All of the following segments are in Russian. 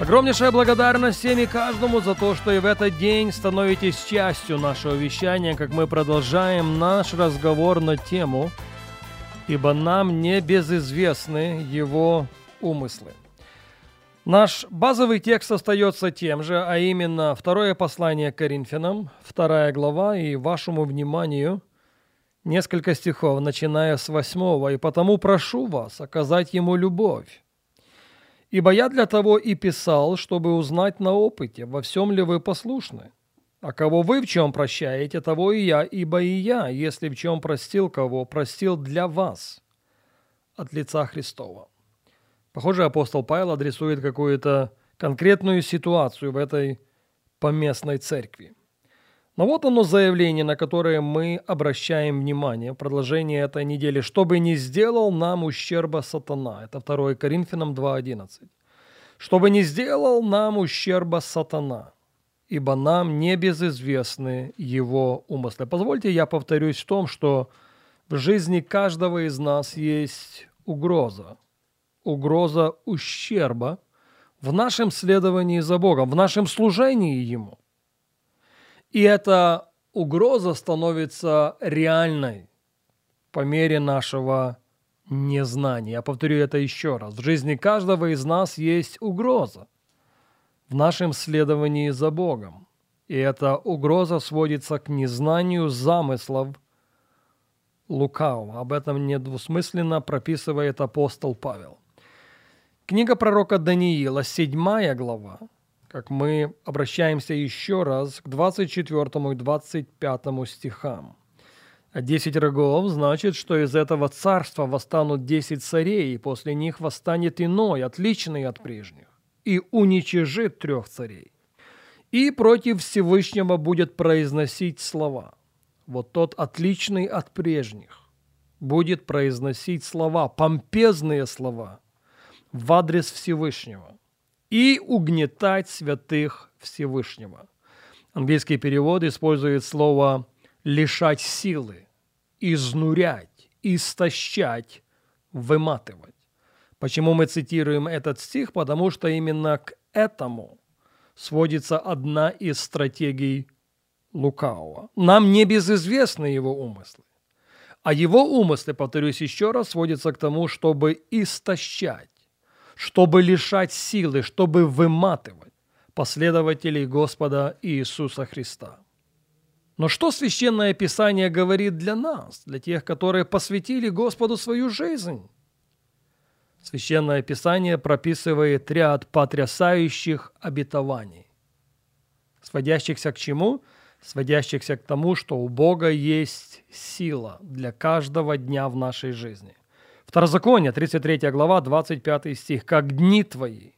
Огромнейшая благодарность всем и каждому за то, что и в этот день становитесь частью нашего вещания, как мы продолжаем наш разговор на тему «Ибо нам не безызвестны его умыслы». Наш базовый текст остается тем же, а именно второе послание к Коринфянам, вторая глава, и вашему вниманию несколько стихов, начиная с восьмого, «И потому прошу вас оказать ему любовь, Ибо я для того и писал, чтобы узнать на опыте, во всем ли вы послушны. А кого вы в чем прощаете, того и я, ибо и я, если в чем простил кого, простил для вас от лица Христова. Похоже, апостол Павел адресует какую-то конкретную ситуацию в этой поместной церкви. Но вот оно заявление, на которое мы обращаем внимание в продолжении этой недели. «Чтобы не сделал нам ущерба сатана». Это 2 Коринфянам 2.11. «Чтобы не сделал нам ущерба сатана, ибо нам не безызвестны его умыслы». Позвольте я повторюсь в том, что в жизни каждого из нас есть угроза. Угроза ущерба в нашем следовании за Богом, в нашем служении Ему – и эта угроза становится реальной по мере нашего незнания. Я повторю это еще раз. В жизни каждого из нас есть угроза в нашем следовании за Богом. И эта угроза сводится к незнанию замыслов лукавого. Об этом недвусмысленно прописывает апостол Павел. Книга пророка Даниила, 7 глава, как мы обращаемся еще раз к 24 и 25 стихам. А десять рогов значит, что из этого царства восстанут десять царей, и после них восстанет иной, отличный от прежних, и уничижит трех царей. И против Всевышнего будет произносить слова. Вот тот отличный от прежних будет произносить слова, помпезные слова в адрес Всевышнего и угнетать святых Всевышнего. Английский перевод использует слово «лишать силы», «изнурять», «истощать», «выматывать». Почему мы цитируем этот стих? Потому что именно к этому сводится одна из стратегий лукавого. Нам не безызвестны его умыслы. А его умыслы, повторюсь еще раз, сводятся к тому, чтобы истощать, чтобы лишать силы, чтобы выматывать последователей Господа Иисуса Христа. Но что Священное Писание говорит для нас, для тех, которые посвятили Господу свою жизнь? Священное Писание прописывает ряд потрясающих обетований, сводящихся к чему? Сводящихся к тому, что у Бога есть сила для каждого дня в нашей жизни. Второзаконие, 33 глава, 25 стих. «Как дни твои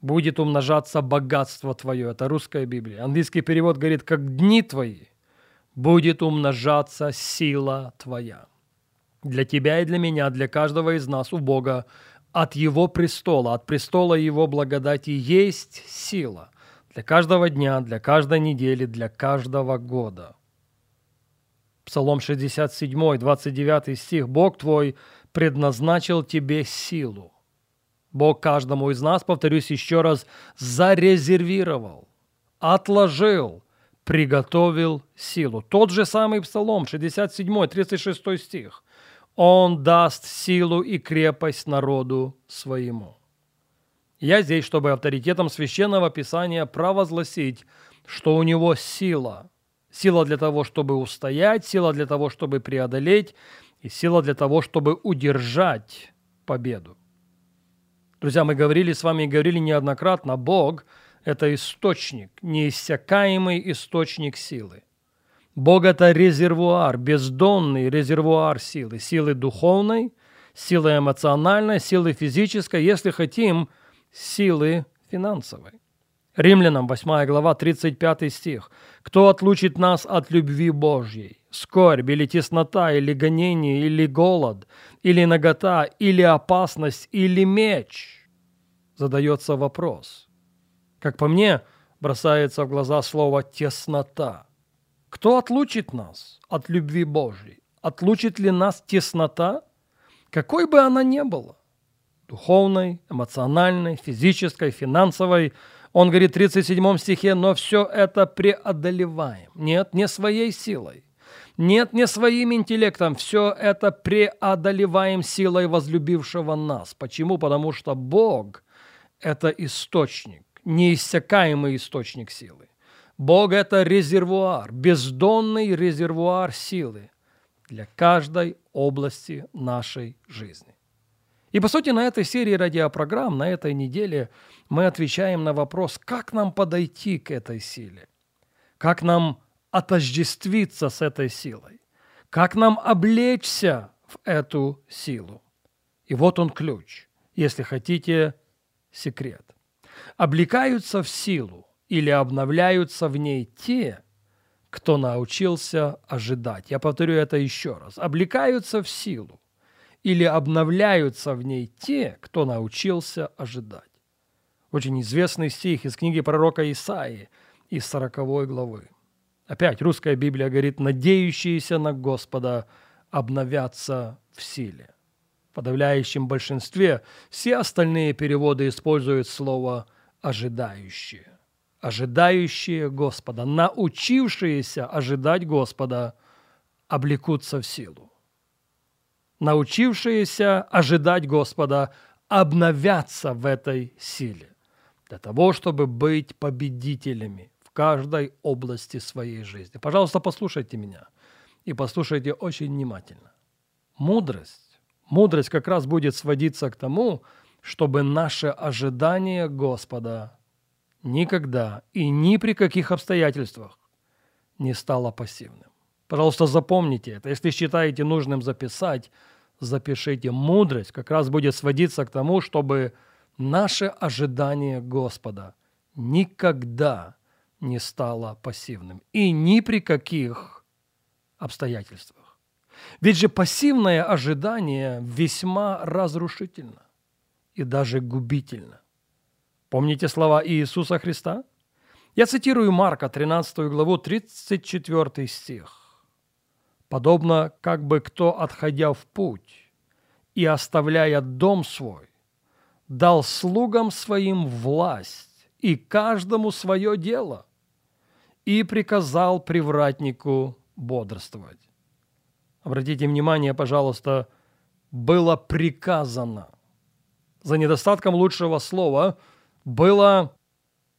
будет умножаться богатство твое». Это русская Библия. Английский перевод говорит, «Как дни твои будет умножаться сила твоя». Для тебя и для меня, для каждого из нас у Бога от Его престола, от престола Его благодати есть сила для каждого дня, для каждой недели, для каждого года. Псалом 67, 29 стих. «Бог твой предназначил тебе силу. Бог каждому из нас, повторюсь еще раз, зарезервировал, отложил, приготовил силу. Тот же самый Псалом, 67, 36 стих. Он даст силу и крепость народу своему. Я здесь, чтобы авторитетом священного писания провозгласить, что у него сила. Сила для того, чтобы устоять, сила для того, чтобы преодолеть, и сила для того, чтобы удержать победу. Друзья, мы говорили с вами и говорили неоднократно, Бог – это источник, неиссякаемый источник силы. Бог – это резервуар, бездонный резервуар силы, силы духовной, силы эмоциональной, силы физической, если хотим, силы финансовой. Римлянам 8 глава 35 стих. «Кто отлучит нас от любви Божьей? Скорбь или теснота, или гонение, или голод, или нагота, или опасность, или меч?» Задается вопрос. Как по мне, бросается в глаза слово «теснота». Кто отлучит нас от любви Божьей? Отлучит ли нас теснота? Какой бы она ни была. Духовной, эмоциональной, физической, финансовой – он говорит в 37 стихе, но все это преодолеваем. Нет, не своей силой. Нет, не своим интеллектом. Все это преодолеваем силой возлюбившего нас. Почему? Потому что Бог – это источник, неиссякаемый источник силы. Бог – это резервуар, бездонный резервуар силы для каждой области нашей жизни. И, по сути, на этой серии радиопрограмм, на этой неделе мы отвечаем на вопрос, как нам подойти к этой силе, как нам отождествиться с этой силой, как нам облечься в эту силу. И вот он ключ, если хотите, секрет. Облекаются в силу или обновляются в ней те, кто научился ожидать. Я повторю это еще раз. Облекаются в силу или обновляются в ней те, кто научился ожидать. Очень известный стих из книги пророка Исаии из 40 главы. Опять русская Библия говорит, надеющиеся на Господа обновятся в силе. В подавляющем большинстве все остальные переводы используют слово «ожидающие». Ожидающие Господа, научившиеся ожидать Господа, облекутся в силу научившиеся ожидать Господа, обновятся в этой силе для того, чтобы быть победителями каждой области своей жизни. Пожалуйста, послушайте меня и послушайте очень внимательно. Мудрость, мудрость как раз будет сводиться к тому, чтобы наше ожидание Господа никогда и ни при каких обстоятельствах не стало пассивным. Пожалуйста, запомните это. Если считаете нужным записать, запишите. Мудрость как раз будет сводиться к тому, чтобы наше ожидание Господа никогда не стало пассивным. И ни при каких обстоятельствах. Ведь же пассивное ожидание весьма разрушительно и даже губительно. Помните слова Иисуса Христа? Я цитирую Марка, 13 главу, 34 стих подобно как бы кто, отходя в путь и оставляя дом свой, дал слугам своим власть и каждому свое дело, и приказал привратнику бодрствовать. Обратите внимание, пожалуйста, было приказано. За недостатком лучшего слова было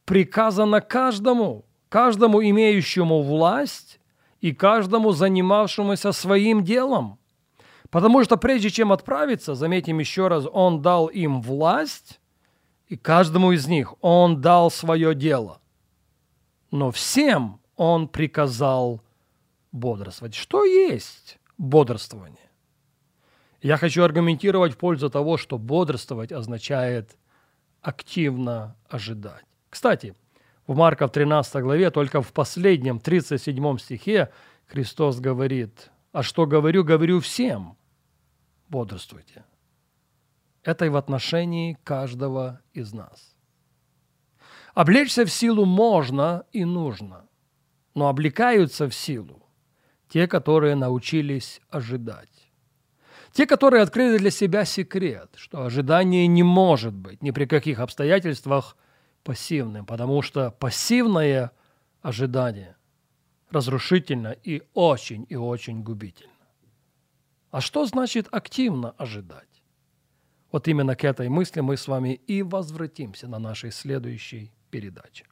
приказано каждому, каждому имеющему власть и каждому занимавшемуся своим делом. Потому что прежде чем отправиться, заметим еще раз, он дал им власть, и каждому из них он дал свое дело. Но всем он приказал бодрствовать. Что есть бодрствование? Я хочу аргументировать в пользу того, что бодрствовать означает активно ожидать. Кстати, в Марка в 13 главе, только в последнем 37 стихе Христос говорит, «А что говорю, говорю всем, бодрствуйте». Это и в отношении каждого из нас. Облечься в силу можно и нужно, но облекаются в силу те, которые научились ожидать. Те, которые открыли для себя секрет, что ожидание не может быть ни при каких обстоятельствах – пассивным, потому что пассивное ожидание разрушительно и очень и очень губительно. А что значит активно ожидать? Вот именно к этой мысли мы с вами и возвратимся на нашей следующей передаче.